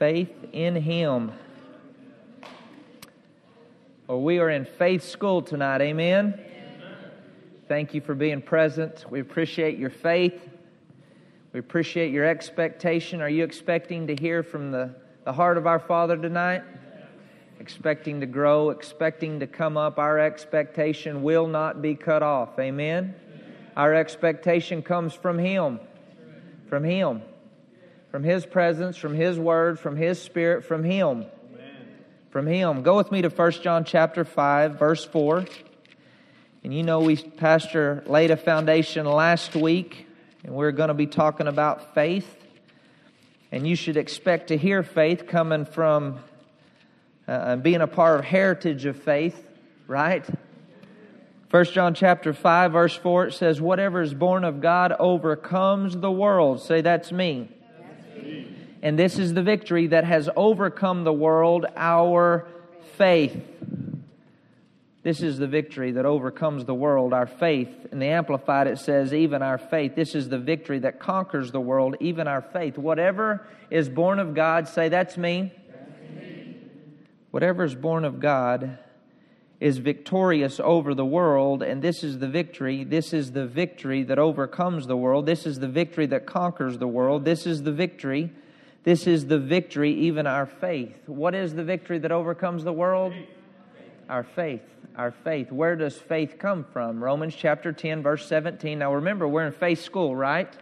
Faith in Him. Well, we are in faith school tonight. Amen. Thank you for being present. We appreciate your faith. We appreciate your expectation. Are you expecting to hear from the, the heart of our Father tonight? Expecting to grow, expecting to come up. Our expectation will not be cut off. Amen. Our expectation comes from Him. From Him. From His presence, from His Word, from His Spirit, from Him. From Him. Go with me to 1 John chapter 5, verse 4. And you know, we, Pastor, laid a foundation last week, and we're going to be talking about faith. And you should expect to hear faith coming from uh, being a part of heritage of faith, right? 1 John chapter 5 verse 4 it says whatever is born of God overcomes the world. Say that's me. And this is the victory that has overcome the world, our faith. This is the victory that overcomes the world, our faith. In the Amplified, it says, even our faith. This is the victory that conquers the world, even our faith. Whatever is born of God, say, That's me. That's me. Whatever is born of God is victorious over the world, and this is the victory. This is the victory that overcomes the world. This is the victory that conquers the world. This is the victory. This is the victory, even our faith. What is the victory that overcomes the world? Our faith our faith. Where does faith come from? Romans chapter 10, verse 17. Now remember, we're in faith school, right?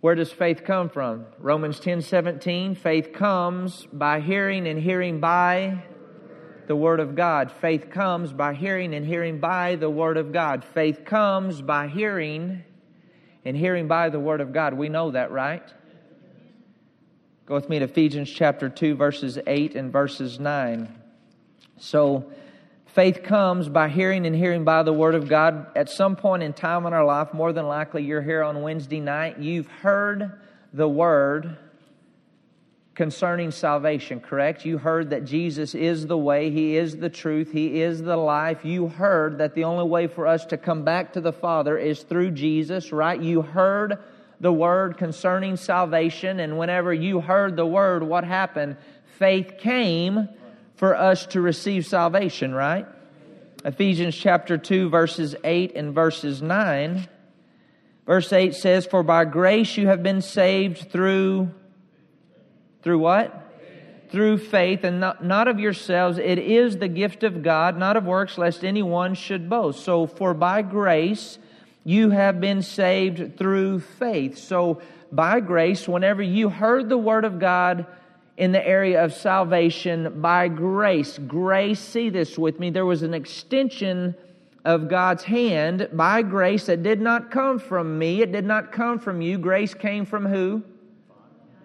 Where does faith come from? Romans 10, 17. Faith comes by hearing and hearing by the Word of God. Faith comes by hearing and hearing by the Word of God. Faith comes by hearing and hearing by the Word of God. We know that, right? Go with me to Ephesians chapter 2, verses 8 and verses 9. So, Faith comes by hearing and hearing by the Word of God. At some point in time in our life, more than likely you're here on Wednesday night, you've heard the Word concerning salvation, correct? You heard that Jesus is the way, He is the truth, He is the life. You heard that the only way for us to come back to the Father is through Jesus, right? You heard the Word concerning salvation, and whenever you heard the Word, what happened? Faith came for us to receive salvation, right? Ephesians chapter 2, verses 8 and verses 9. Verse 8 says, For by grace you have been saved through, through what? Through faith, and not, not of yourselves. It is the gift of God, not of works, lest anyone should boast. So, for by grace you have been saved through faith. So, by grace, whenever you heard the word of God, in the area of salvation by grace. Grace, see this with me, there was an extension of God's hand by grace that did not come from me, it did not come from you. Grace came from who?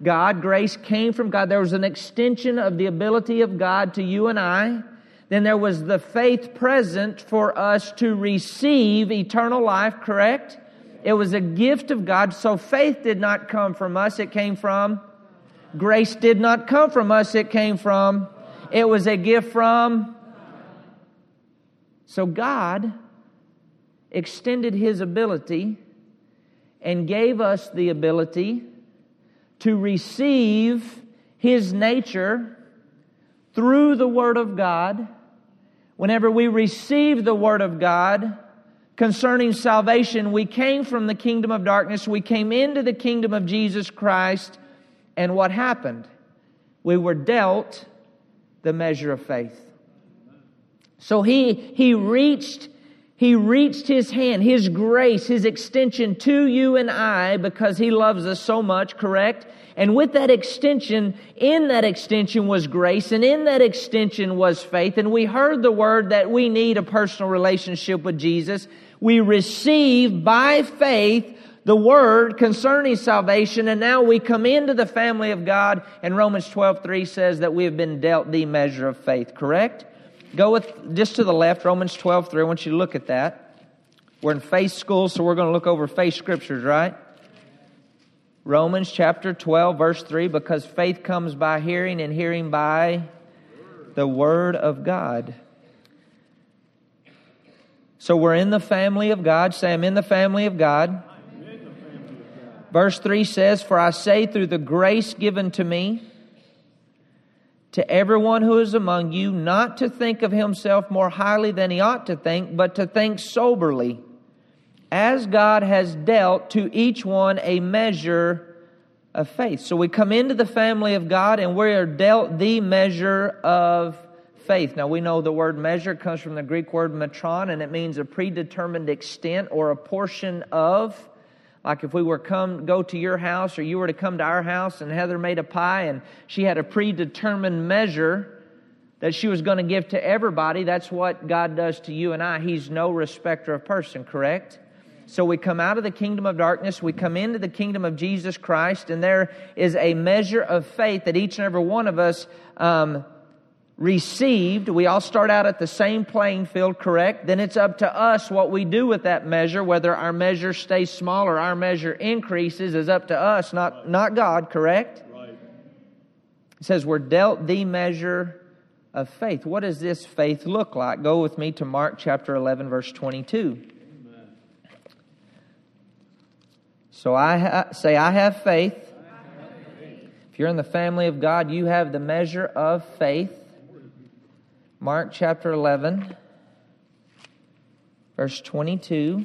God. Grace came from God. There was an extension of the ability of God to you and I. Then there was the faith present for us to receive eternal life, correct? It was a gift of God. So faith did not come from us, it came from Grace did not come from us, it came from, it was a gift from. So God extended His ability and gave us the ability to receive His nature through the Word of God. Whenever we receive the Word of God concerning salvation, we came from the kingdom of darkness, we came into the kingdom of Jesus Christ and what happened? We were dealt the measure of faith. So he, he reached, he reached his hand, his grace, his extension to you and I because he loves us so much, correct? And with that extension, in that extension was grace, and in that extension was faith. And we heard the word that we need a personal relationship with Jesus. We receive by faith the word concerning salvation, and now we come into the family of God, and Romans 12 3 says that we have been dealt the measure of faith, correct? Go with just to the left, Romans 12 3. I want you to look at that. We're in faith school, so we're going to look over faith scriptures, right? Romans chapter 12, verse 3 because faith comes by hearing, and hearing by the word of God. So we're in the family of God. Say, I'm in the family of God. Verse 3 says, For I say, through the grace given to me, to everyone who is among you not to think of himself more highly than he ought to think, but to think soberly, as God has dealt to each one a measure of faith. So we come into the family of God and we are dealt the measure of faith. Now we know the word measure comes from the Greek word metron and it means a predetermined extent or a portion of. Like if we were come go to your house or you were to come to our house and Heather made a pie and she had a predetermined measure that she was going to give to everybody, that's what God does to you and I. He's no respecter of person, correct? So we come out of the kingdom of darkness, we come into the kingdom of Jesus Christ, and there is a measure of faith that each and every one of us um, received. We all start out at the same playing field, correct? Then it's up to us what we do with that measure, whether our measure stays small or our measure increases is up to us, not, not God, correct? Right. It says we're dealt the measure of faith. What does this faith look like? Go with me to Mark chapter 11, verse 22. Amen. So I ha- say, I have faith. If you're in the family of God, you have the measure of faith. Mark chapter 11, verse 22.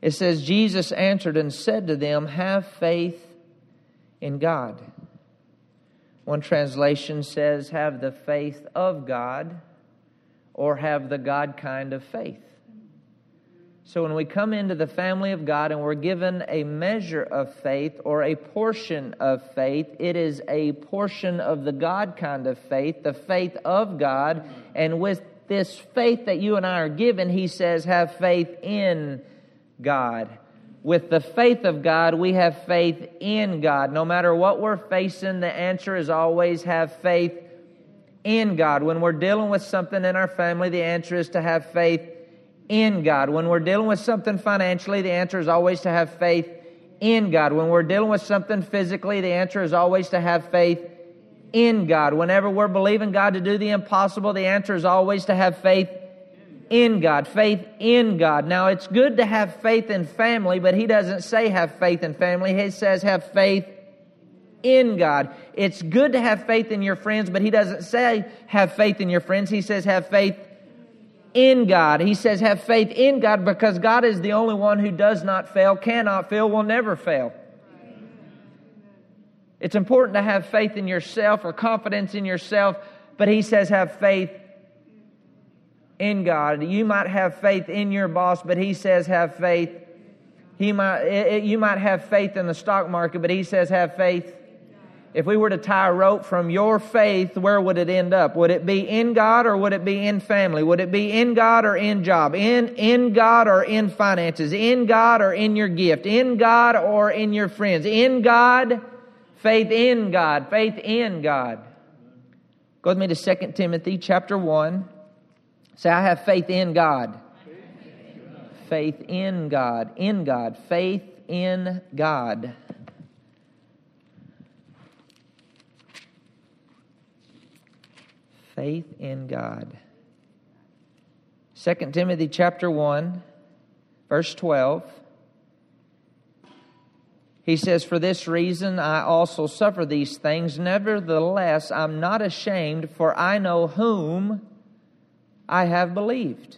It says, Jesus answered and said to them, Have faith in God. One translation says, Have the faith of God, or have the God kind of faith. So when we come into the family of God and we're given a measure of faith or a portion of faith, it is a portion of the God kind of faith, the faith of God. And with this faith that you and I are given, he says, have faith in God. With the faith of God, we have faith in God. No matter what we're facing, the answer is always have faith in God. When we're dealing with something in our family, the answer is to have faith in God. When we're dealing with something financially, the answer is always to have faith in God. When we're dealing with something physically, the answer is always to have faith in God. Whenever we're believing God to do the impossible, the answer is always to have faith in God. Faith in God. Now, it's good to have faith in family, but He doesn't say have faith in family. He says have faith in God. It's good to have faith in your friends, but He doesn't say have faith in your friends. He says have faith in God. He says, have faith in God because God is the only one who does not fail, cannot fail, will never fail. It's important to have faith in yourself or confidence in yourself, but he says, have faith in God. You might have faith in your boss, but he says, have faith. He might, it, you might have faith in the stock market, but he says, have faith if we were to tie a rope from your faith, where would it end up? Would it be in God or would it be in family? Would it be in God or in job? In, in God or in finances? In God or in your gift? In God or in your friends? In God, faith in God, faith in God. Go with me to 2 Timothy chapter 1. Say, I have faith in God. Faith in God. In God. Faith in God. Faith in God. 2 Timothy chapter 1 verse 12 he says, For this reason I also suffer these things. Nevertheless, I'm not ashamed, for I know whom I have believed.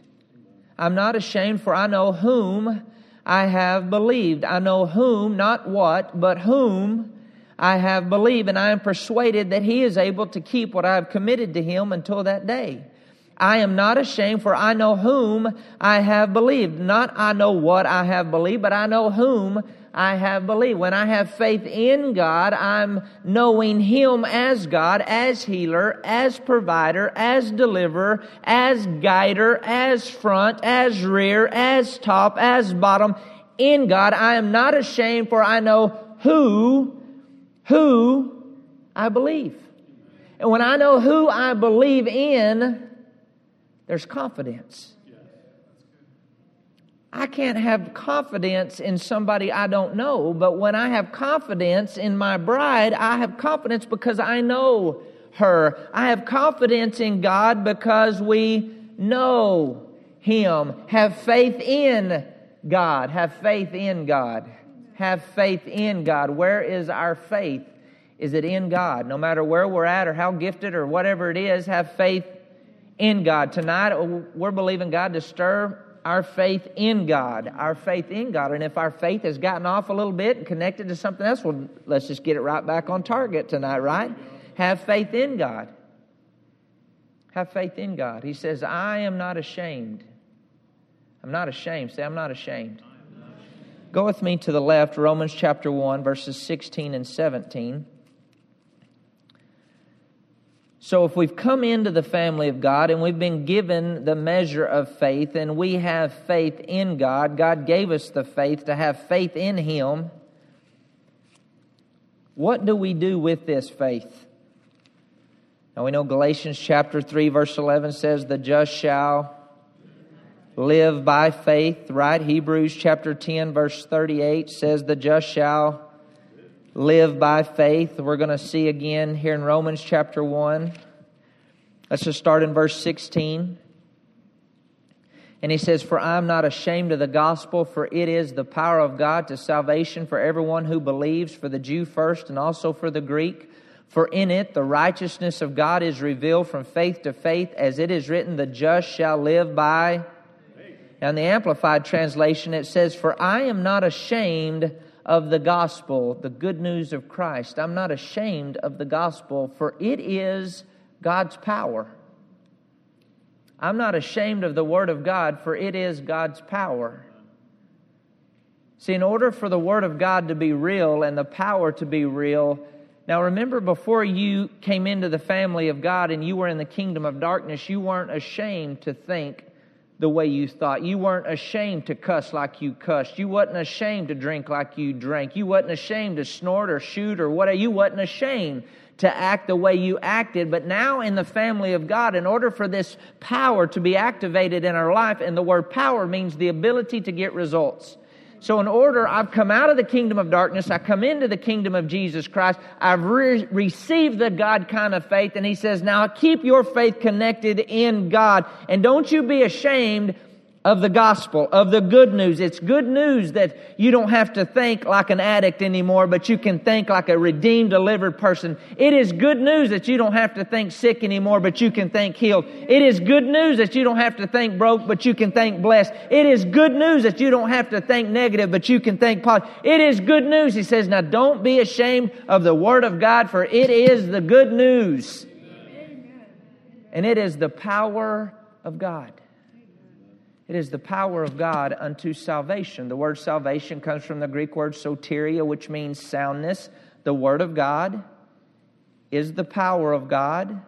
I'm not ashamed, for I know whom I have believed. I know whom, not what, but whom I have believed, and I am persuaded that he is able to keep what I have committed to him until that day. I am not ashamed, for I know whom I have believed. Not I know what I have believed, but I know whom I have believed. When I have faith in God, I'm knowing Him as God, as healer, as provider, as deliverer, as guider, as front, as rear, as top, as bottom. In God, I am not ashamed, for I know who who I believe. And when I know who I believe in, there's confidence. I can't have confidence in somebody I don't know, but when I have confidence in my bride, I have confidence because I know her. I have confidence in God because we know Him. Have faith in God. Have faith in God. Have faith in God. Where is our faith? Is it in God? No matter where we're at or how gifted or whatever it is, have faith in God. Tonight, we're believing God to stir our faith in God. Our faith in God. And if our faith has gotten off a little bit and connected to something else, well, let's just get it right back on target tonight, right? Have faith in God. Have faith in God. He says, I am not ashamed. I'm not ashamed. Say, I'm not ashamed. Go with me to the left, Romans chapter 1, verses 16 and 17. So, if we've come into the family of God and we've been given the measure of faith and we have faith in God, God gave us the faith to have faith in Him. What do we do with this faith? Now, we know Galatians chapter 3, verse 11 says, The just shall live by faith, right? Hebrews chapter 10, verse 38 says, The just shall live by faith. We're going to see again here in Romans chapter 1. Let's just start in verse 16. And he says, For I am not ashamed of the gospel, for it is the power of God to salvation for everyone who believes, for the Jew first and also for the Greek. For in it the righteousness of God is revealed from faith to faith, as it is written, The just shall live by. Now, in the Amplified translation, it says, For I am not ashamed of the gospel, the good news of Christ. I'm not ashamed of the gospel, for it is God's power. I'm not ashamed of the Word of God, for it is God's power. See, in order for the Word of God to be real and the power to be real, now remember before you came into the family of God and you were in the kingdom of darkness, you weren't ashamed to think the way you thought. You weren't ashamed to cuss like you cussed. You wasn't ashamed to drink like you drank. You wasn't ashamed to snort or shoot or whatever. You wasn't ashamed to act the way you acted. But now in the family of God, in order for this power to be activated in our life, and the word power means the ability to get results. So, in order, I've come out of the kingdom of darkness, I come into the kingdom of Jesus Christ, I've re- received the God kind of faith, and He says, Now keep your faith connected in God, and don't you be ashamed of the gospel, of the good news. It's good news that you don't have to think like an addict anymore, but you can think like a redeemed, delivered person. It is good news that you don't have to think sick anymore, but you can think healed. It is good news that you don't have to think broke, but you can think blessed. It is good news that you don't have to think negative, but you can think positive. It is good news. He says, now don't be ashamed of the word of God, for it is the good news. And it is the power of God. It is the power of God unto salvation. The word salvation comes from the Greek word soteria, which means soundness. The Word of God is the power of God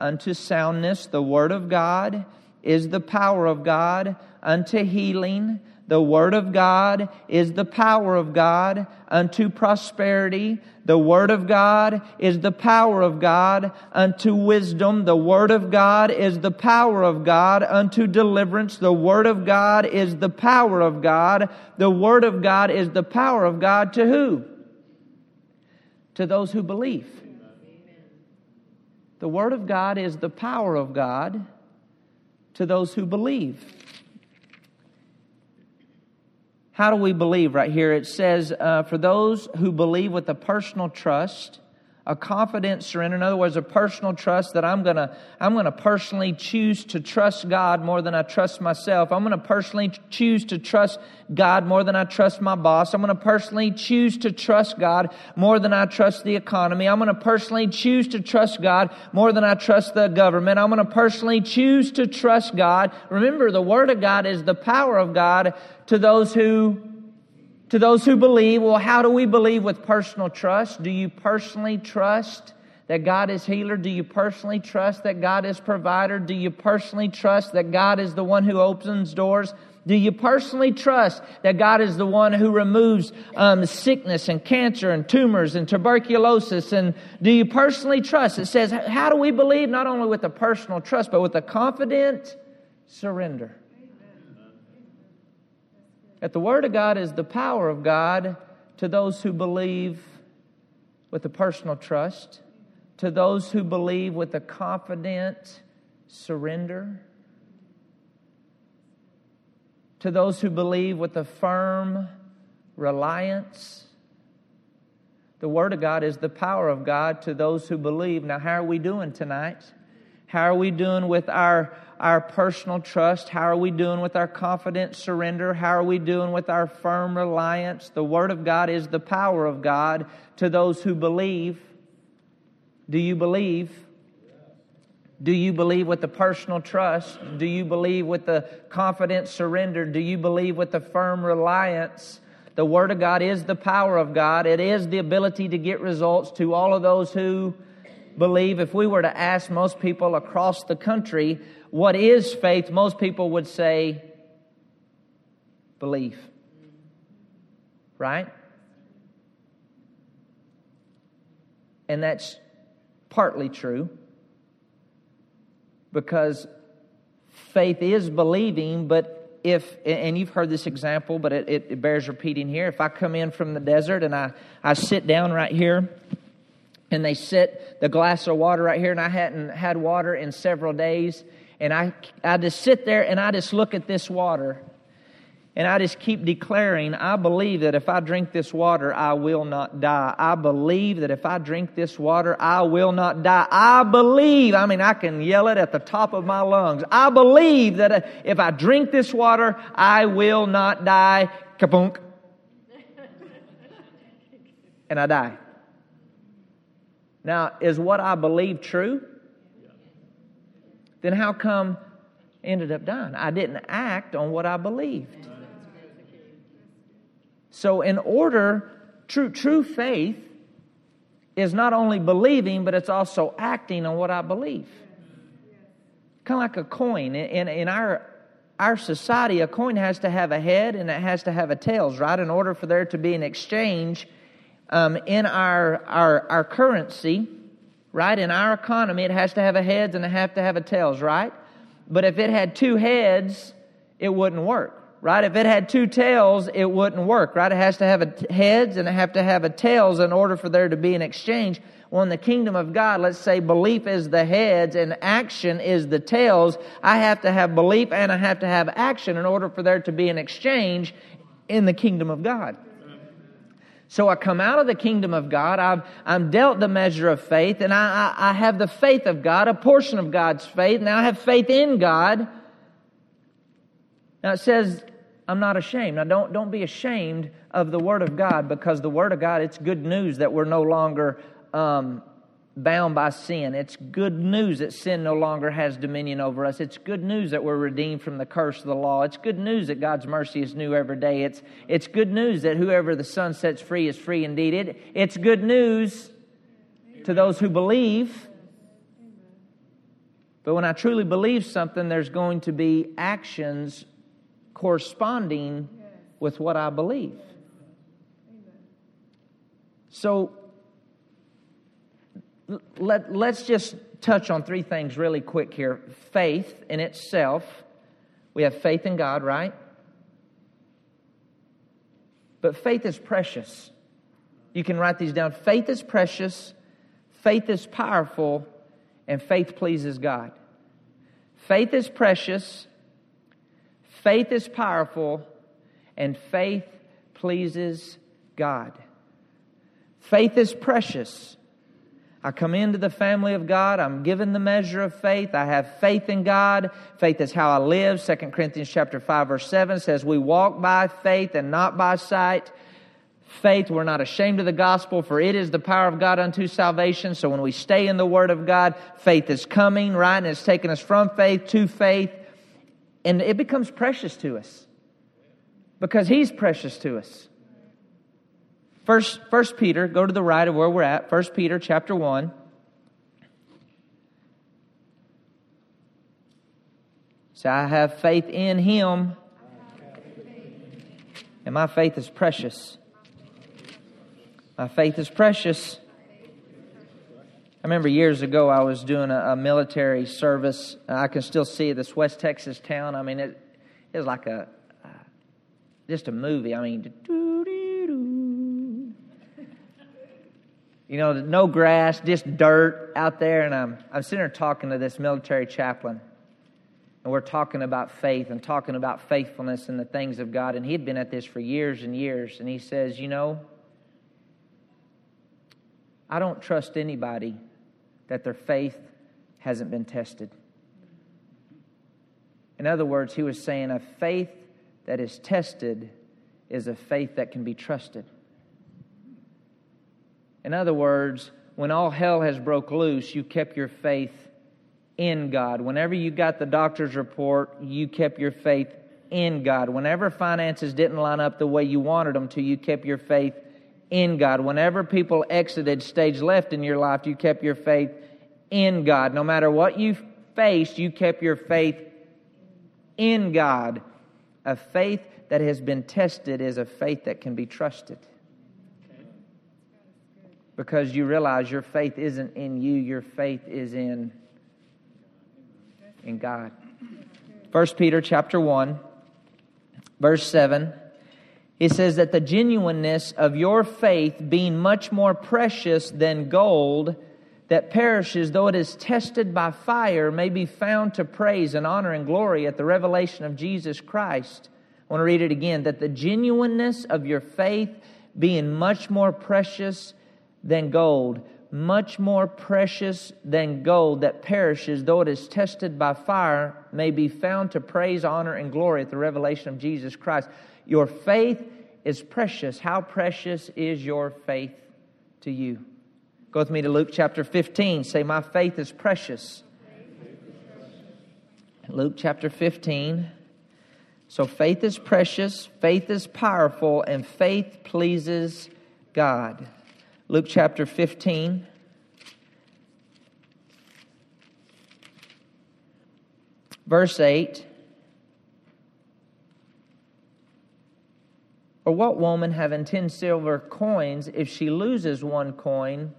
unto soundness. The Word of God is the power of God unto healing. The Word of God is the power of God unto prosperity. The Word of God is the power of God unto wisdom. The Word of God is the power of God unto deliverance. The Word of God is the power of God. The Word of God is the power of God to who? To those who believe. The Word of God is the power of God to those who believe. How do we believe right here? It says, uh, for those who believe with a personal trust, a confident surrender. In other words, a personal trust that I'm gonna, I'm gonna personally choose to trust God more than I trust myself. I'm gonna personally choose to trust God more than I trust my boss. I'm gonna personally choose to trust God more than I trust the economy. I'm gonna personally choose to trust God more than I trust the government. I'm gonna personally choose to trust God. Remember, the Word of God is the power of God to those who to those who believe. Well, how do we believe with personal trust? Do you personally trust that God is healer? Do you personally trust that God is provider? Do you personally trust that God is the one who opens doors? Do you personally trust that God is the one who removes um, sickness and cancer and tumors and tuberculosis? And do you personally trust? It says, how do we believe? Not only with a personal trust, but with a confident surrender that the Word of God is the power of God to those who believe with a personal trust, to those who believe with a confident surrender, to those who believe with a firm reliance. The Word of God is the power of God to those who believe. Now, how are we doing tonight? How are we doing with our, our personal trust? How are we doing with our confident surrender? How are we doing with our firm reliance? The Word of God is the power of God to those who believe. Do you believe? Do you believe with the personal trust? Do you believe with the confident surrender? Do you believe with the firm reliance? The Word of God is the power of God. It is the ability to get results to all of those who believe. If we were to ask most people across the country, what is faith? Most people would say, belief. Right? And that's partly true because faith is believing, but if, and you've heard this example, but it, it, bears repeating here. If I come in from the desert and I, I sit down right here, and they sit the glass of water right here, and I hadn't had water in several days, and I, I just sit there and I just look at this water, and I just keep declaring, I believe that if I drink this water, I will not die. I believe that if I drink this water, I will not die. I believe, I mean, I can yell it at the top of my lungs. I believe that if I drink this water, I will not die. Kapunk. And I die. Now, is what I believe true? Then how come I ended up dying? I didn't act on what I believed. So, in order, true, true faith is not only believing, but it's also acting on what I believe. Kind of like a coin. In, in our, our society, a coin has to have a head and it has to have a tails, right? In order for there to be an exchange um, in our, our, our currency, right? In our economy, it has to have a heads and it has to have a tails, right? But if it had two heads, it wouldn't work right? If it had two tails, it wouldn't work, right? It has to have a heads and it have to have a tails in order for there to be an exchange. Well, in the kingdom of God, let's say belief is the heads and action is the tails. I have to have belief and I have to have action in order for there to be an exchange in the kingdom of God. So I come out of the kingdom of God. I've, I'm dealt the measure of faith, and I, I, I have the faith of God, a portion of God's faith. Now I have faith in God. Now it says, I'm not ashamed. Now don't, don't be ashamed of the Word of God because the Word of God, it's good news that we're no longer um, bound by sin. It's good news that sin no longer has dominion over us. It's good news that we're redeemed from the curse of the law. It's good news that God's mercy is new every day. It's, it's good news that whoever the Son sets free is free indeed. It, it's good news to those who believe. But when I truly believe something, there's going to be actions corresponding with what I believe. So let, let's just touch on three things really quick here. Faith in itself. We have faith in God, right? But faith is precious. You can write these down. Faith is precious, faith is powerful, and faith pleases God. Faith is precious, Faith is powerful, and faith pleases God. Faith is precious. I come into the family of God. I'm given the measure of faith. I have faith in God. Faith is how I live. 2 Corinthians chapter 5 verse 7 says we walk by faith and not by sight. Faith, we're not ashamed of the gospel, for it is the power of God unto salvation. So when we stay in the Word of God, faith is coming, right? And it's taking us from faith to faith. And it becomes precious to us because He's precious to us. First, First Peter, go to the right of where we're at. First Peter chapter 1. So I have faith in Him, and my faith is precious. My faith is precious. I remember years ago I was doing a, a military service. I can still see this West Texas town. I mean, it, it was like a uh, just a movie. I mean, you know, no grass, just dirt out there. And I'm I'm sitting there talking to this military chaplain, And we're talking about faith and talking about faithfulness and the things of God. And he had been at this for years and years. And he says, You know, I don't trust anybody that their faith hasn't been tested. In other words, he was saying a faith that is tested is a faith that can be trusted. In other words, when all hell has broke loose, you kept your faith in God. Whenever you got the doctor's report, you kept your faith in God. Whenever finances didn't line up the way you wanted them to, you kept your faith in God. Whenever people exited stage left in your life, you kept your faith in God. No matter what you faced, you kept your faith in God. A faith that has been tested is a faith that can be trusted. Because you realize your faith isn't in you, your faith is in, in God. 1 Peter chapter 1, verse 7. It says that the genuineness of your faith being much more precious than gold that perishes, though it is tested by fire, may be found to praise and honor and glory at the revelation of Jesus Christ. I want to read it again that the genuineness of your faith being much more precious than gold, much more precious than gold that perishes, though it is tested by fire, may be found to praise, honor, and glory at the revelation of Jesus Christ. Your faith is precious. How precious is your faith to you? Go with me to Luke chapter 15. Say, My faith is precious. Luke chapter 15. So faith is precious, faith is powerful, and faith pleases God. Luke chapter 15. Verse 8. Or what woman having ten silver coins, if she loses one coin,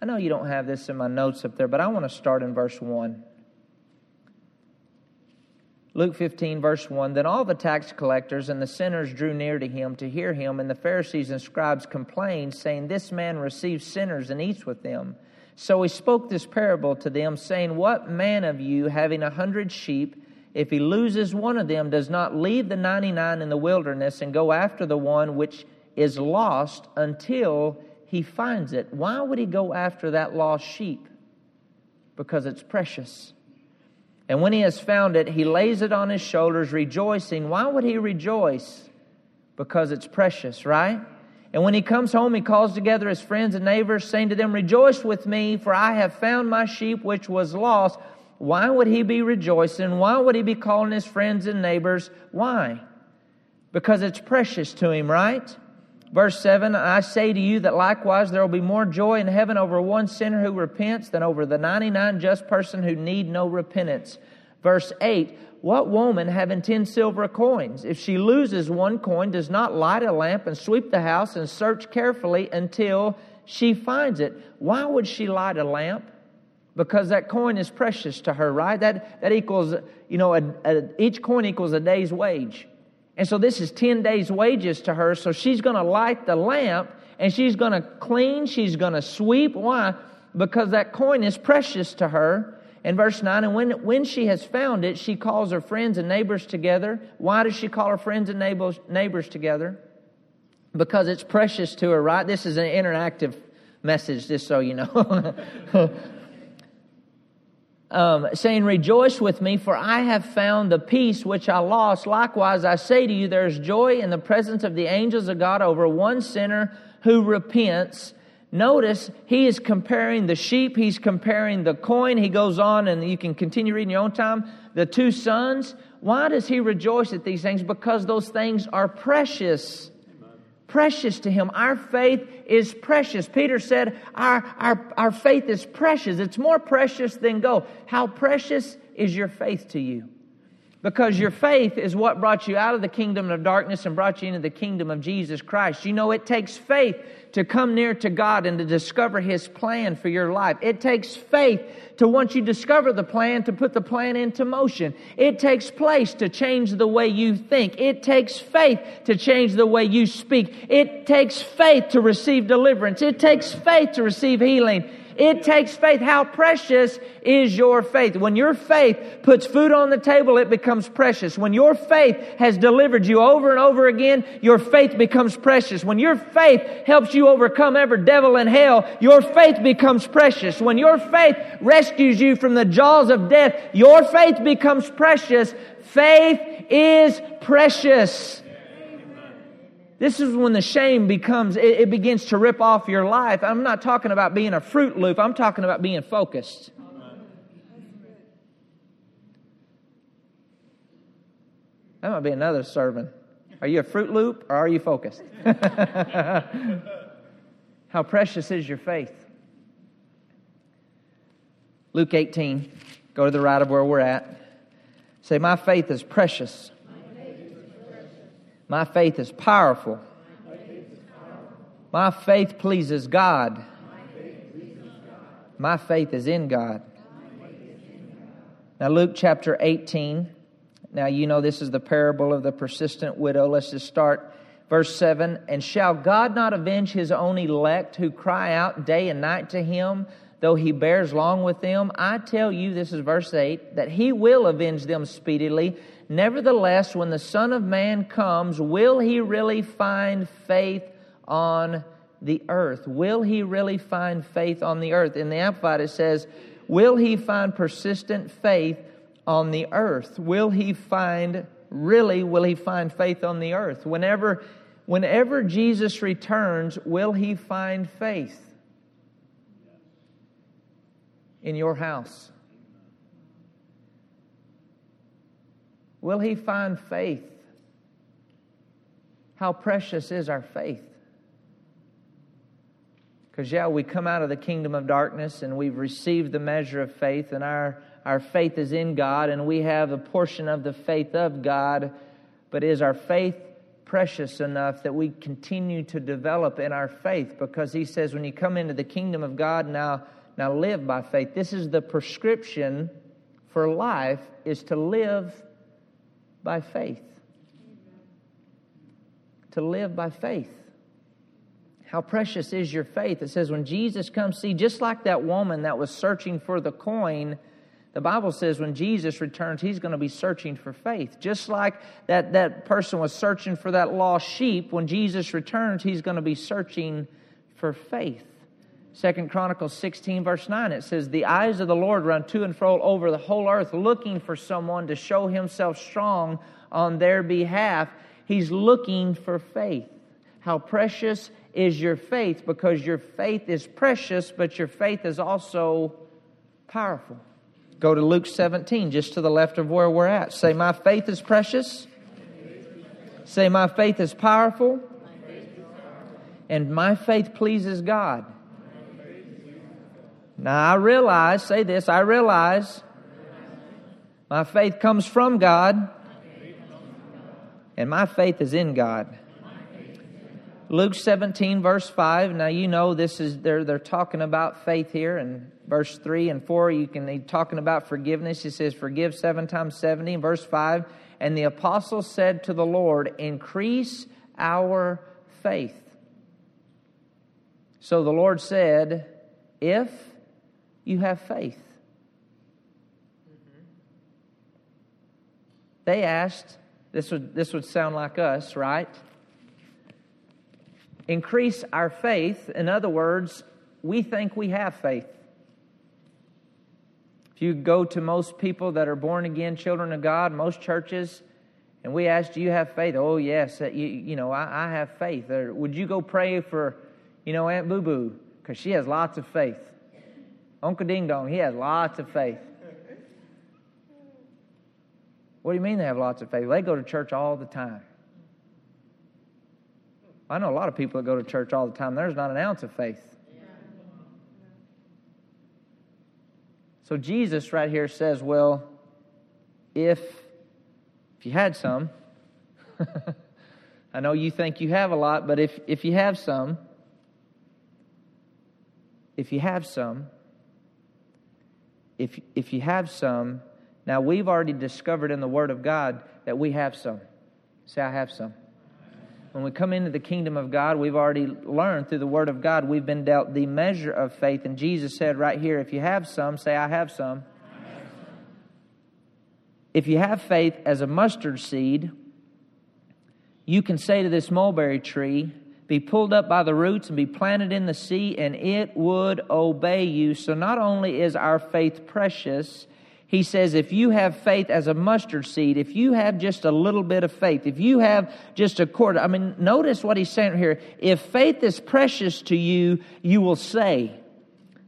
I know you don't have this in my notes up there, but I want to start in verse 1. Luke 15, verse 1 Then all the tax collectors and the sinners drew near to him to hear him, and the Pharisees and scribes complained, saying, This man receives sinners and eats with them. So he spoke this parable to them, saying, What man of you, having a hundred sheep, if he loses one of them, does not leave the ninety nine in the wilderness and go after the one which is lost until he finds it. Why would he go after that lost sheep? Because it's precious. And when he has found it, he lays it on his shoulders, rejoicing. Why would he rejoice? Because it's precious, right? And when he comes home, he calls together his friends and neighbors, saying to them, Rejoice with me, for I have found my sheep which was lost. Why would he be rejoicing? Why would he be calling his friends and neighbors? Why? Because it's precious to him, right? Verse 7 I say to you that likewise there will be more joy in heaven over one sinner who repents than over the 99 just person who need no repentance. Verse 8 What woman having 10 silver coins, if she loses one coin, does not light a lamp and sweep the house and search carefully until she finds it? Why would she light a lamp? Because that coin is precious to her, right? That, that equals, you know, a, a, each coin equals a day's wage. And so this is 10 days' wages to her. So she's going to light the lamp and she's going to clean, she's going to sweep. Why? Because that coin is precious to her. In verse 9, and when, when she has found it, she calls her friends and neighbors together. Why does she call her friends and neighbors, neighbors together? Because it's precious to her, right? This is an interactive message, just so you know. um, saying, Rejoice with me, for I have found the piece which I lost. Likewise, I say to you, there is joy in the presence of the angels of God over one sinner who repents. Notice he is comparing the sheep, he's comparing the coin. He goes on, and you can continue reading your own time. The two sons. Why does he rejoice at these things? Because those things are precious precious to him. Our faith is precious. Peter said, our, our, our faith is precious. It's more precious than gold. How precious is your faith to you? Because your faith is what brought you out of the kingdom of darkness and brought you into the kingdom of Jesus Christ. You know, it takes faith to come near to God and to discover His plan for your life. It takes faith to once you discover the plan to put the plan into motion. It takes place to change the way you think. It takes faith to change the way you speak. It takes faith to receive deliverance. It takes faith to receive healing. It takes faith. How precious is your faith? When your faith puts food on the table, it becomes precious. When your faith has delivered you over and over again, your faith becomes precious. When your faith helps you overcome every devil in hell, your faith becomes precious. When your faith rescues you from the jaws of death, your faith becomes precious. Faith is precious. This is when the shame becomes, it, it, begins to rip off your life. I'm not talking about being a Fruit Loop, I'm talking about being focused. That might be another sermon. Are you a Fruit Loop or are you focused? How precious is your faith? Luke 18, go to the right of where we're at. Say, My faith is precious. My faith is powerful. My faith pleases God. My faith is in God. Now, Luke chapter 18. Now, you know this is the parable of the persistent widow. Let's just start. Verse 7 And shall God not avenge his own elect who cry out day and night to him, though he bears long with them? I tell you, this is verse 8, that he will avenge them speedily. Nevertheless, when the Son of Man comes, will he really find faith on the earth? Will he really find faith on the earth? In the Amplified, it says, Will he find persistent faith on the earth? Will he find, really, will he find faith on the earth? Whenever, whenever Jesus returns, will he find faith in your house? Will he find faith? How precious is our faith? Because, yeah, we come out of the kingdom of darkness and we've received the measure of faith, and our, our faith is in God, and we have a portion of the faith of God. But is our faith precious enough that we continue to develop in our faith? Because He says, when you come into the kingdom of God, now, now live by faith. This is the prescription for life, is to live by faith. To live by faith. How precious is your faith? It says, when Jesus comes, see, just like that woman that was searching for the coin, the Bible says when Jesus returns, he's going to be searching for faith. Just like that, that person was searching for that lost sheep, when Jesus returns, he's going to be searching for faith. Second Chronicles 16, verse 9, it says, The eyes of the Lord run to and fro over the whole earth, looking for someone to show himself strong on their behalf. He's looking for faith. How precious is your faith? Because your faith is precious, but your faith is also powerful. Go to Luke 17, just to the left of where we're at. Say, My faith is precious. Say, My faith is powerful. And my faith pleases God. Now I realize, say this, I realize my faith comes from God and my faith is in God. Luke 17, verse 5. Now, you know, this is, they're, they're talking about faith here. In verse 3 and 4, you can, he's talking about forgiveness. He says, Forgive seven times 70. In verse 5, and the apostle said to the Lord, Increase our faith. So the Lord said, If you have faith. They asked, this would, this would sound like us, right? Increase our faith. In other words, we think we have faith. If you go to most people that are born again children of God, most churches, and we ask, Do you have faith? Oh, yes, you, you know, I, I have faith. Or would you go pray for, you know, Aunt Boo Boo? Because she has lots of faith. Uncle Ding Dong, he has lots of faith. What do you mean they have lots of faith? They go to church all the time. I know a lot of people that go to church all the time. There's not an ounce of faith. So Jesus right here says, well, if if you had some, I know you think you have a lot, but if if you have some, if you have some, if, if you have some, now we've already discovered in the Word of God that we have some. Say, I have some. When we come into the kingdom of God, we've already learned through the Word of God, we've been dealt the measure of faith. And Jesus said right here, if you have some, say, I have some. If you have faith as a mustard seed, you can say to this mulberry tree, be pulled up by the roots and be planted in the sea, and it would obey you. So not only is our faith precious, he says, if you have faith as a mustard seed, if you have just a little bit of faith, if you have just a quarter, I mean, notice what he's saying here. If faith is precious to you, you will say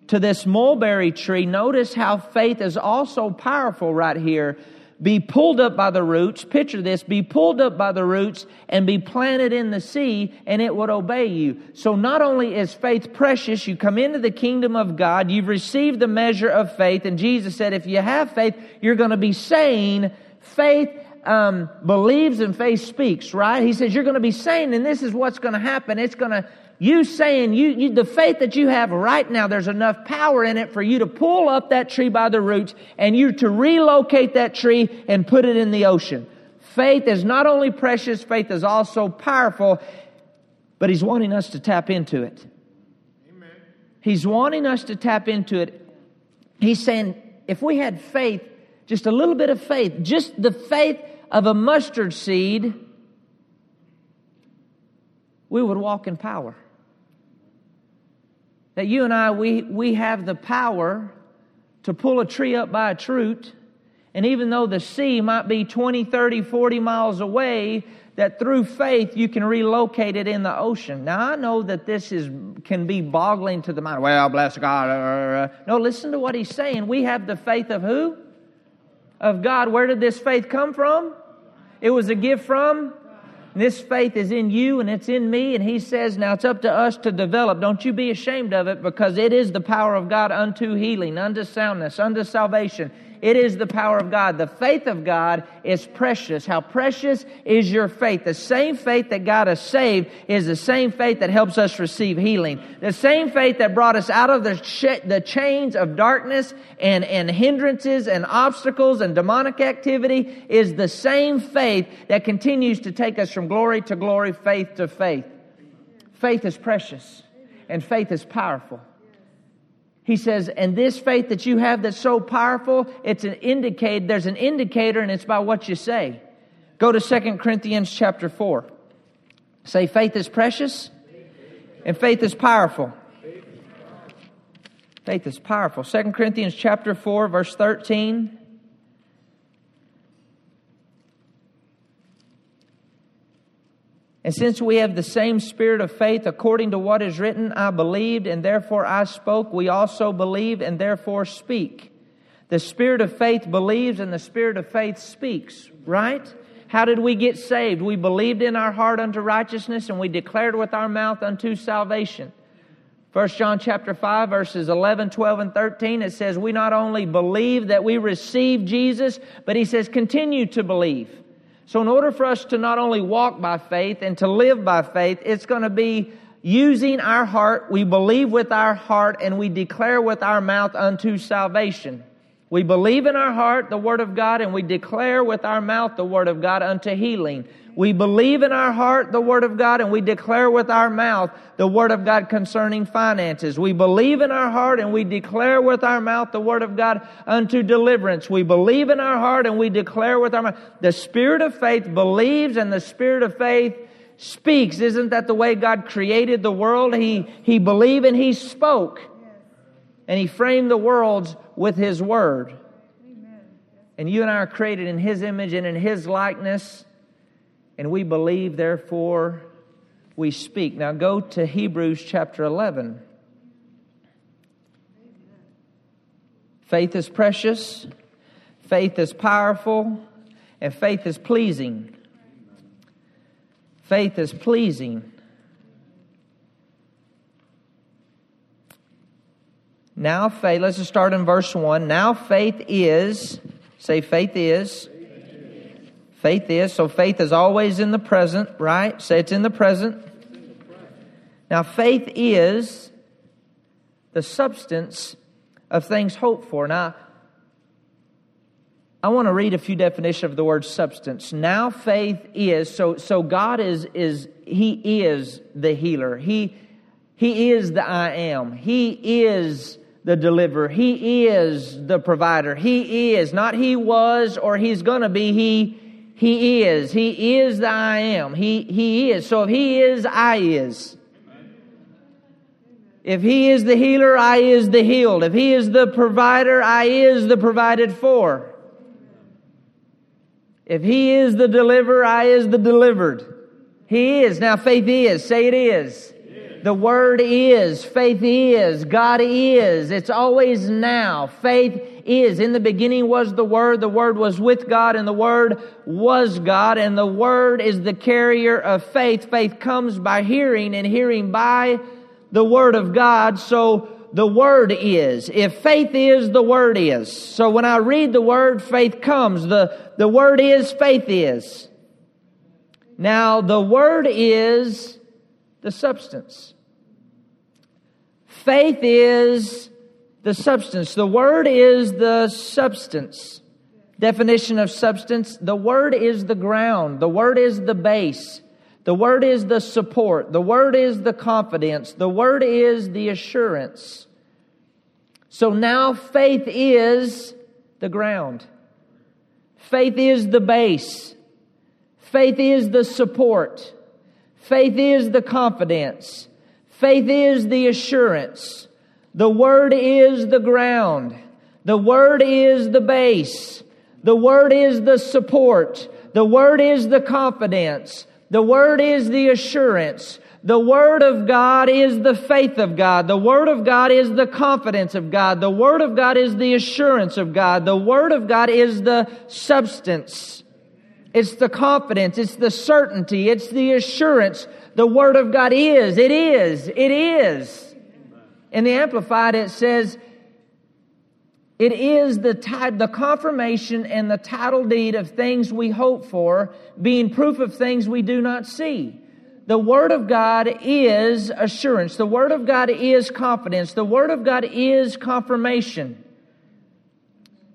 to this mulberry tree, notice how faith is also powerful right here be pulled up by the roots. Picture this be pulled up by the roots and be planted in the sea, and it would obey you. So, not only is faith precious, you come into the kingdom of God, you've received the measure of faith, and Jesus said, if you have faith, you're going to be saying, faith um, believes and faith speaks, right? He says, you're going to be saying, and this is what's going to happen. It's going to you saying you, you, the faith that you have right now, there's enough power in it for you to pull up that tree by the roots and you to relocate that tree and put it in the ocean. Faith is not only precious, faith is also powerful, but he's wanting us to tap into it. Amen. He's wanting us to tap into it. He's saying, if we had faith, just a little bit of faith, just the faith of a mustard seed, we would walk in power. That you and I, we, we have the power to pull a tree up by its root. And even though the sea might be 20, 30, 40 miles away, that through faith you can relocate it in the ocean. Now I know that this is can be boggling to the mind. Well, bless God. No, listen to what he's saying. We have the faith of who? Of God. Where did this faith come from? It was a gift from this faith is in you and it's in me. And he says, now it's up to us to develop. Don't you be ashamed of it because it is the power of God unto healing, unto soundness, unto salvation. It is the power of God. The faith of God is precious. How precious is your faith? The same faith that got us saved is the same faith that helps us receive healing. The same faith that brought us out of the, ch- the chains of darkness and, and hindrances and obstacles and demonic activity is the same faith that continues to take us from glory to glory, faith to faith. Faith is precious and faith is powerful. He says, and this faith that you have that's so powerful, it's an indicate, there's an indicator and it's by what you say. Go to 2 Corinthians chapter 4. Say faith is precious and faith is powerful. Faith is powerful. 2 Corinthians chapter 4 verse 13. And since we have the same spirit of faith, according to what is written, I believed and therefore I spoke, we also believe and therefore speak. The spirit of faith believes and the spirit of faith speaks, right? How did we get saved? We believed in our heart unto righteousness and we declared with our mouth unto salvation. 1 John chapter 5 verses 11, 12 and 13 it says we not only believe that we receive Jesus, but he says continue to believe. So, in order for us to not only walk by faith and to live by faith, it's going to be using our heart. We believe with our heart and we declare with our mouth unto salvation. We believe in our heart the Word of God and we declare with our mouth the Word of God unto healing. We believe in our heart the Word of God and we declare with our mouth the Word of God concerning finances. We believe in our heart and we declare with our mouth the Word of God unto deliverance. We believe in our heart and we declare with our mouth. The Spirit of faith believes and the Spirit of faith speaks. Isn't that the way God created the world? He, he believed and He spoke. And He framed the worlds with His Word. And you and I are created in His image and in His likeness. And we believe, therefore, we speak. Now go to Hebrews chapter 11. Faith is precious, faith is powerful, and faith is pleasing. Faith is pleasing. Now, faith, let's just start in verse 1. Now, faith is, say, faith is. Faith is. So, faith is always in the present, right? Say it's in the present. Now, faith is the substance of things hoped for. Now, I want to read a few definitions of the word substance. Now faith is so so God is is he is the healer. He he is the I am. He is the deliverer. He is the provider. He is not he was or he's going to be he he is. He is the I am. He he is. So if he is I is. If he is the healer, I is the healed. If he is the provider, I is the provided for. If he is the deliverer, I is the delivered. He is. Now faith is. Say it is. The word is. Faith is. God is. It's always now. Faith is. In the beginning was the Word. The Word was with God and the Word was God. And the Word is the carrier of faith. Faith comes by hearing and hearing by the Word of God. So the Word is. If faith is, the Word is. So when I read the Word, faith comes. The, the Word is, faith is. Now, the Word is the substance. Faith is the substance. The Word is the substance. Definition of substance the Word is the ground, the Word is the base. The word is the support. The word is the confidence. The word is the assurance. So now faith is the ground. Faith is the base. Faith is the support. Faith is the confidence. Faith is the assurance. The Word is the ground. The Word is the base. The Word is the support. The Word is the confidence. The Word is the assurance. The Word of God is the faith of God. The Word of God is the confidence of God. The Word of God is the assurance of God. The Word of God is the substance. It's the confidence. It's the certainty. It's the assurance. The Word of God is. It is. It is. In the Amplified, it says, it is the, type, the confirmation and the title deed of things we hope for, being proof of things we do not see. The Word of God is assurance. The Word of God is confidence. The Word of God is confirmation.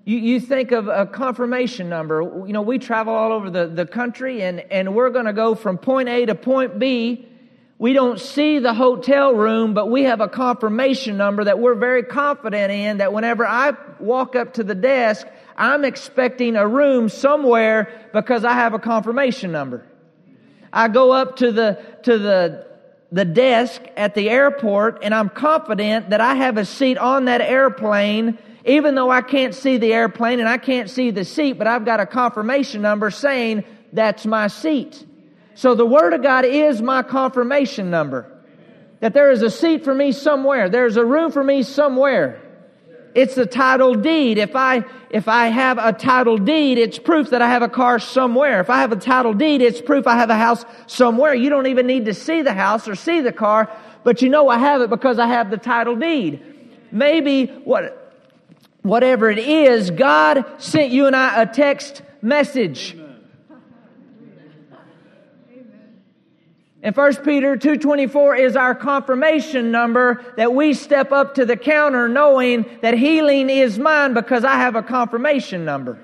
You, you think of a confirmation number. You know, we travel all over the, the country and, and we're going to go from point A to point B we don't see the hotel room, but we have a confirmation number that we're very confident in that whenever I walk up to the desk, I'm expecting a room somewhere because I have a confirmation number. I go up to the, to the, the desk at the airport and I'm confident that I have a seat on that airplane even though I can't see the airplane and I can't see the seat, but I've got a confirmation number saying that's my seat. So the Word of God is my confirmation number. That there is a seat for me somewhere. There's a room for me somewhere. It's the title deed. If I, if I have a title deed, it's proof that I have a car somewhere. If I have a title deed, it's proof I have a house somewhere. You don't even need to see the house or see the car, but you know I have it because I have the title deed. Maybe what, whatever it is, God sent you and I a text message. And 1 Peter 2.24 is our confirmation number that we step up to the counter knowing that healing is mine because I have a confirmation number.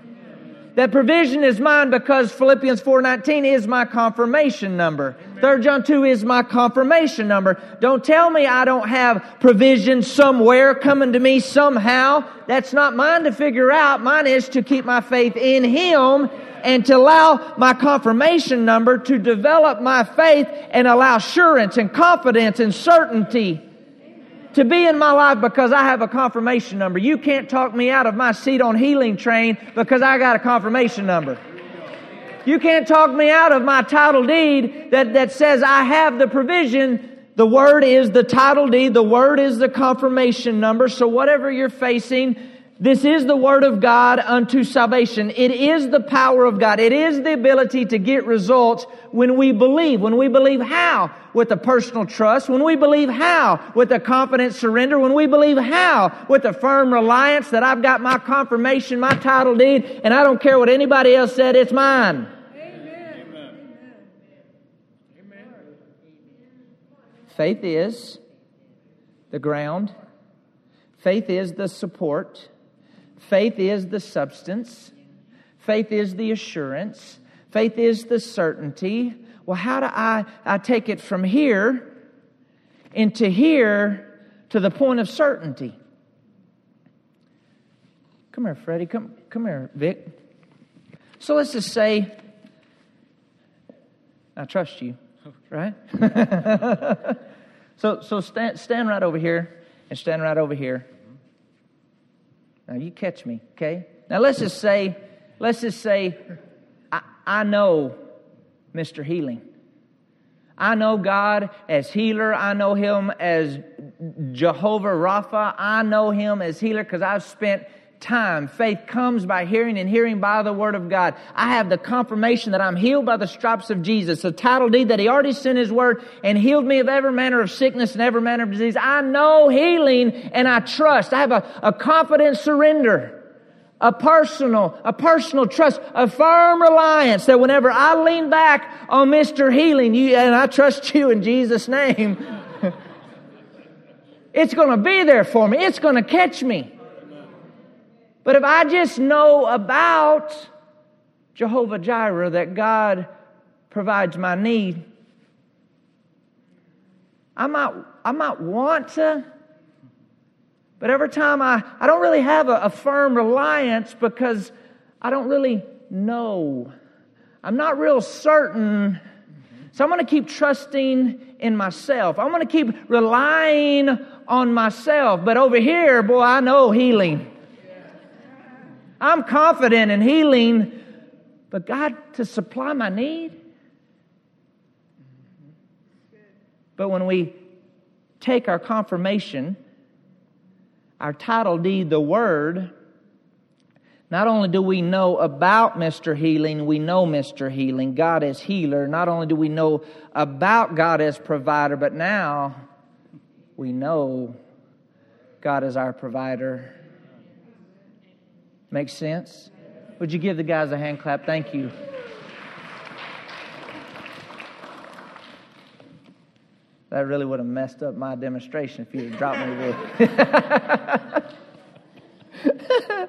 That provision is mine because Philippians 4.19 is my confirmation number. 3 John 2 is my confirmation number. Don't tell me I don't have provision somewhere coming to me somehow. That's not mine to figure out. Mine is to keep my faith in Him and to allow my confirmation number to develop my faith and allow assurance and confidence and certainty to be in my life because I have a confirmation number. You can't talk me out of my seat on healing train because I got a confirmation number. You can't talk me out of my title deed that, that says I have the provision. The word is the title deed. The word is the confirmation number. So whatever you're facing, this is the Word of God unto salvation. It is the power of God. It is the ability to get results when we believe. When we believe how? With a personal trust. When we believe how? With a confident surrender. When we believe how? With a firm reliance that I've got my confirmation, my title deed, and I don't care what anybody else said, it's mine. Amen. Amen. Faith is the ground. Faith is the support. Faith is the substance. Faith is the assurance. Faith is the certainty. Well, how do I, I take it from here into here to the point of certainty? Come here, Freddie. Come, come here, Vic. So let's just say, I trust you, right? so so stand, stand right over here and stand right over here. Now you catch me, okay? Now let's just say, let's just say, I, I know Mr. Healing. I know God as healer. I know Him as Jehovah Rapha. I know Him as healer because I've spent time. Faith comes by hearing and hearing by the Word of God. I have the confirmation that I'm healed by the stripes of Jesus, the title deed that He already sent His Word and healed me of every manner of sickness and every manner of disease. I know healing and I trust. I have a, a confident surrender. A personal, a personal trust, a firm reliance that whenever I lean back on Mr. Healing, you, and I trust you in Jesus' name, it's going to be there for me. It's going to catch me. But if I just know about Jehovah Jireh, that God provides my need, I might, I might want to, but every time I, I don't really have a, a firm reliance because I don't really know. I'm not real certain. So I'm going to keep trusting in myself. I'm going to keep relying on myself. But over here, boy, I know healing. I'm confident in healing, but God to supply my need. But when we take our confirmation, our title deed, the Word, not only do we know about Mr. Healing, we know Mr. Healing. God is healer. Not only do we know about God as provider, but now we know God is our provider. Make sense? Would you give the guys a hand clap? Thank you. That really would have messed up my demonstration if you had dropped me there.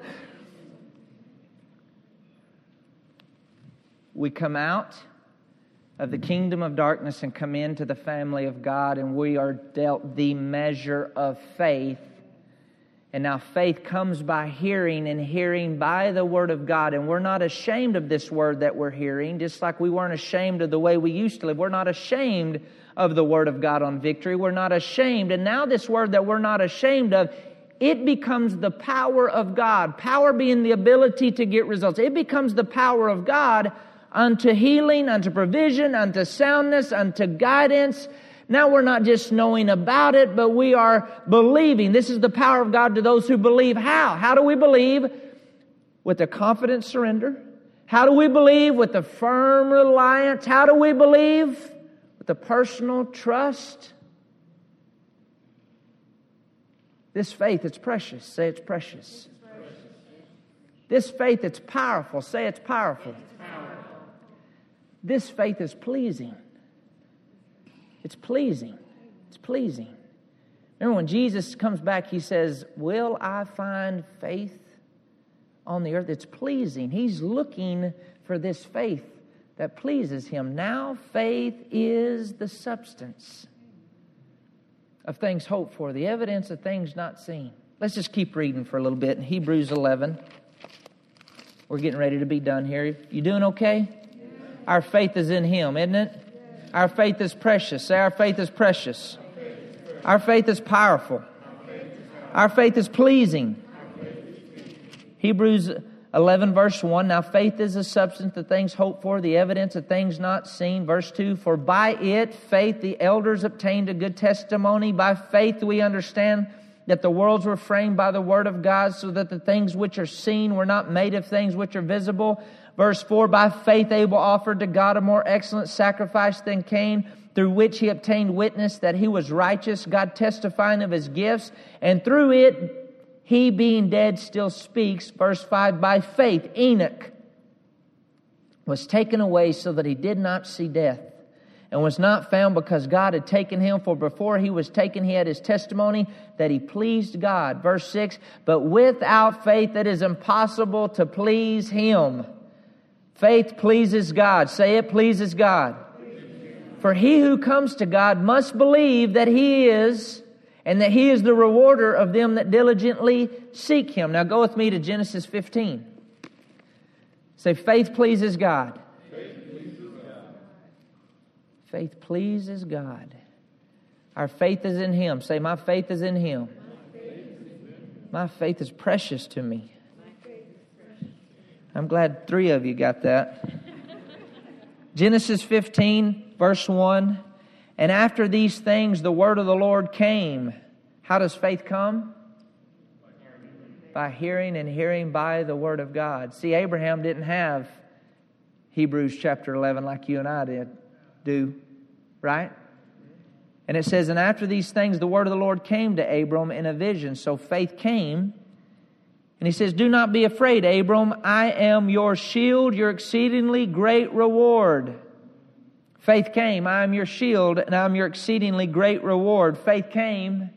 we come out of the kingdom of darkness and come into the family of God, and we are dealt the measure of faith and now faith comes by hearing, and hearing by the Word of God. And we're not ashamed of this Word that we're hearing, just like we weren't ashamed of the way we used to live. We're not ashamed of the Word of God on victory. We're not ashamed. And now, this Word that we're not ashamed of, it becomes the power of God. Power being the ability to get results. It becomes the power of God unto healing, unto provision, unto soundness, unto guidance now we're not just knowing about it, but we are believing. This is the power of God to those who believe. How? How do we believe? With a confident surrender. How do we believe? With a firm reliance. How do we believe? With a personal trust. This faith, it's precious. Say it's precious. This faith, it's powerful. Say it's powerful. This faith is pleasing. It's pleasing. It's pleasing. Remember when Jesus comes back, he says, Will I find faith on the earth? It's pleasing. He's looking for this faith that pleases him. Now, faith is the substance of things hoped for, the evidence of things not seen. Let's just keep reading for a little bit in Hebrews 11. We're getting ready to be done here. You doing okay? Our faith is in him, isn't it? Our faith is precious. Say, our faith is precious. Our faith is powerful. Our faith is pleasing. Hebrews 11, verse 1. Now, faith is the substance of things hoped for, the evidence of things not seen. Verse 2. For by it, faith, the elders obtained a good testimony. By faith, we understand that the worlds were framed by the word of God, so that the things which are seen were not made of things which are visible. Verse 4 By faith, Abel offered to God a more excellent sacrifice than Cain, through which he obtained witness that he was righteous, God testifying of his gifts, and through it, he being dead still speaks. Verse 5 By faith, Enoch was taken away so that he did not see death and was not found because God had taken him. For before he was taken, he had his testimony that he pleased God. Verse 6 But without faith, it is impossible to please him. Faith pleases God. Say it pleases God. For he who comes to God must believe that he is, and that he is the rewarder of them that diligently seek him. Now go with me to Genesis 15. Say, faith pleases God. Faith pleases God. Our faith is in him. Say, my faith is in him. My faith is precious to me. I'm glad three of you got that. Genesis 15, verse 1. And after these things, the word of the Lord came. How does faith come? By hearing, and hearing by the word of God. See, Abraham didn't have Hebrews chapter 11 like you and I did, do, right? And it says, And after these things, the word of the Lord came to Abram in a vision. So faith came and he says, Do not be afraid, Abram. I am your shield, your exceedingly great reward. Faith came. I am your shield, and I am your exceedingly great reward. Faith came.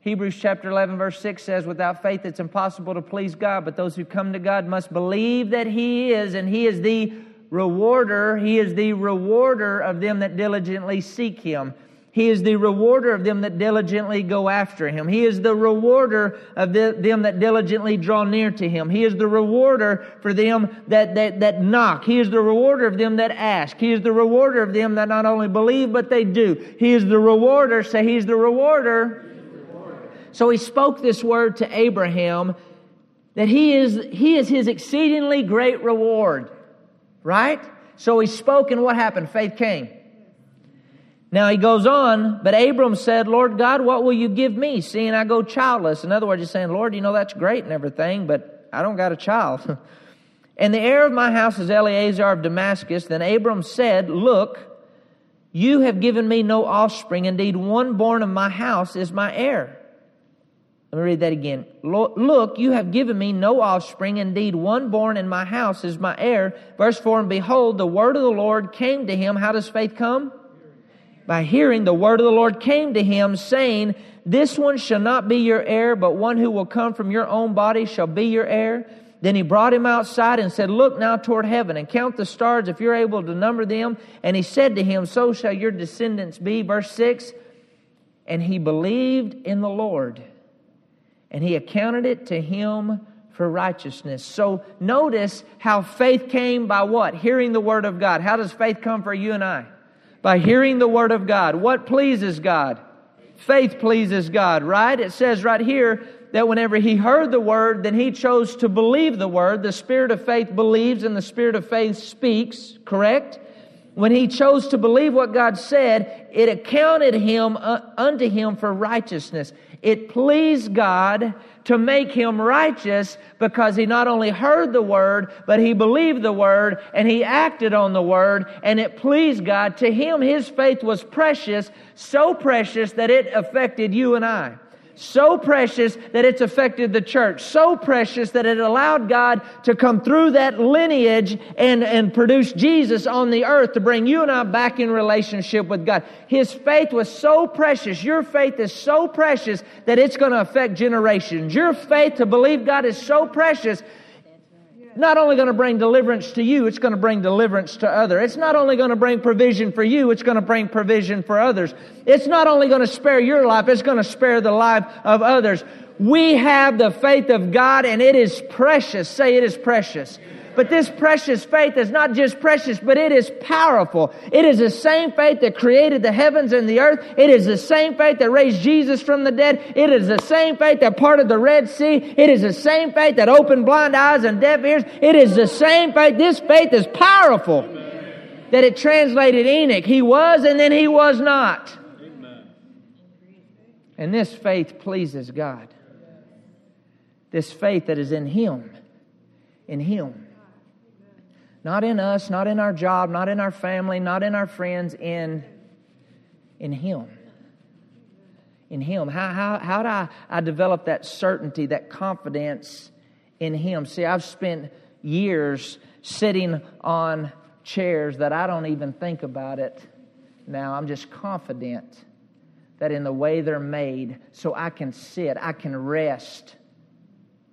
Hebrews chapter 11, verse 6 says, Without faith it's impossible to please God, but those who come to God must believe that He is, and He is the rewarder. He is the rewarder of them that diligently seek Him. He is the rewarder of them that diligently go after him. He is the rewarder of the, them that diligently draw near to him. He is the rewarder for them that, that, that knock. He is the rewarder of them that ask. He is the rewarder of them that not only believe, but they do. He is the rewarder. Say, He's the rewarder. So he spoke this word to Abraham that he is, he is his exceedingly great reward. Right? So he spoke, and what happened? Faith came. Now he goes on, but Abram said, Lord God, what will you give me, seeing I go childless? In other words, he's saying, Lord, you know that's great and everything, but I don't got a child. and the heir of my house is Eliezer of Damascus. Then Abram said, Look, you have given me no offspring. Indeed, one born of my house is my heir. Let me read that again. Look, you have given me no offspring. Indeed, one born in my house is my heir. Verse 4 And behold, the word of the Lord came to him. How does faith come? By hearing the word of the Lord came to him, saying, This one shall not be your heir, but one who will come from your own body shall be your heir. Then he brought him outside and said, Look now toward heaven and count the stars if you're able to number them. And he said to him, So shall your descendants be. Verse 6 And he believed in the Lord, and he accounted it to him for righteousness. So notice how faith came by what? Hearing the word of God. How does faith come for you and I? By hearing the Word of God. What pleases God? Faith pleases God, right? It says right here that whenever he heard the Word, then he chose to believe the Word. The Spirit of faith believes and the Spirit of faith speaks, correct? When he chose to believe what God said, it accounted him uh, unto him for righteousness. It pleased God to make him righteous because he not only heard the word, but he believed the word and he acted on the word and it pleased God. To him, his faith was precious, so precious that it affected you and I so precious that it's affected the church, so precious that it allowed God to come through that lineage and, and produce Jesus on the earth to bring you and I back in relationship with God. His faith was so precious. Your faith is so precious that it's going to affect generations. Your faith to believe God is so precious not only going to bring deliverance to you, it's going to bring deliverance to others. It's not only going to bring provision for you, it's going to bring provision for others. It's not only going to spare your life, it's going to spare the life of others. We have the faith of God and it is precious. Say it is precious. But this precious faith is not just precious, but it is powerful. It is the same faith that created the heavens and the earth. It is the same faith that raised Jesus from the dead. It is the same faith that parted the Red Sea. It is the same faith that opened blind eyes and deaf ears. It is the same faith. This faith is powerful. That it translated Enoch. He was and then he was not. And this faith pleases God. This faith that is in Him. In Him. Not in us, not in our job, not in our family, not in our friends, in, in Him. In Him. How, how, how do I, I develop that certainty, that confidence in Him? See, I've spent years sitting on chairs that I don't even think about it now. I'm just confident that in the way they're made, so I can sit, I can rest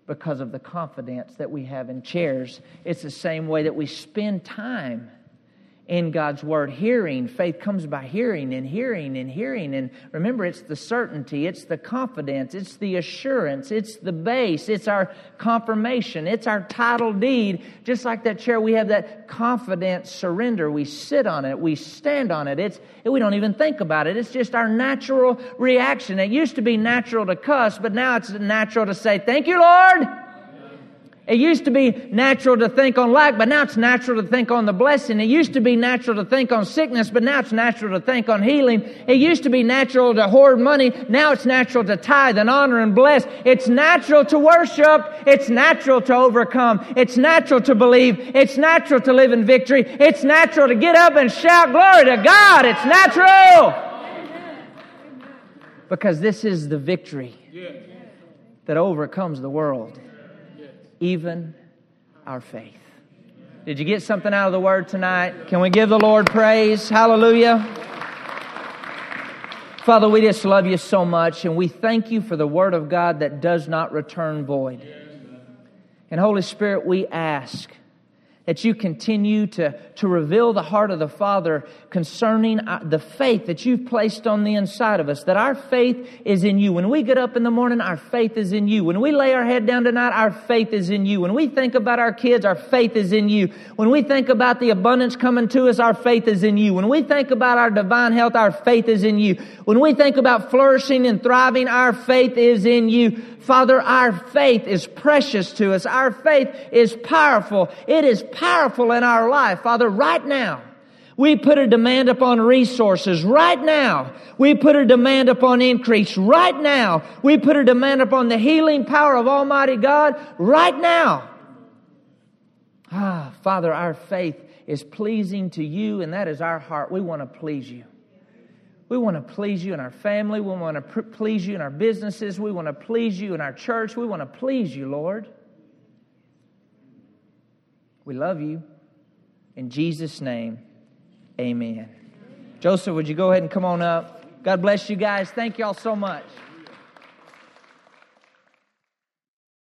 because of the confidence that we have in chairs. It's the same way that we spend time in God's Word, hearing. Faith comes by hearing and hearing and hearing. And remember, it's the certainty, it's the confidence, it's the assurance, it's the base, it's our confirmation, it's our title deed. Just like that chair, we have that confident surrender. We sit on it, we stand on it. It's, we don't even think about it. It's just our natural reaction. It used to be natural to cuss, but now it's natural to say, Thank you, Lord. It used to be natural to think on lack, but now it's natural to think on the blessing. It used to be natural to think on sickness, but now it's natural to think on healing. It used to be natural to hoard money. Now it's natural to tithe and honor and bless. It's natural to worship. It's natural to overcome. It's natural to believe. It's natural to live in victory. It's natural to get up and shout glory to God. It's natural. Because this is the victory that overcomes the world even our faith. Did you get something out of the word tonight? Can we give the Lord praise? Hallelujah. Father, we just love you so much, and we thank you for the word of God that does not return void. And Holy Spirit, we ask that you continue to, to reveal the heart of the Father concerning uh, the faith that you've placed on the inside of us, that our faith is in you. When we get up in the morning, our faith is in you. When we lay our head down tonight, our faith is in you. When we think about our kids, our faith is in you. When we think about the abundance coming to us, our faith is in you. When we think about our divine health, our faith is in you. When we think about flourishing and thriving, our faith is in you. Father, our faith is precious to us. Our faith is powerful. It is powerful in our life. Father, right now, we put a demand upon resources right now. We put a demand upon increase right now. We put a demand upon the healing power of Almighty God right now. Ah, Father, our faith is pleasing to you, and that is our heart. We want to please you. We want to please you in our family. We want to please you in our businesses. We want to please you in our church. We want to please you, Lord. We love you. In Jesus' name, amen. Joseph, would you go ahead and come on up? God bless you guys. Thank you all so much.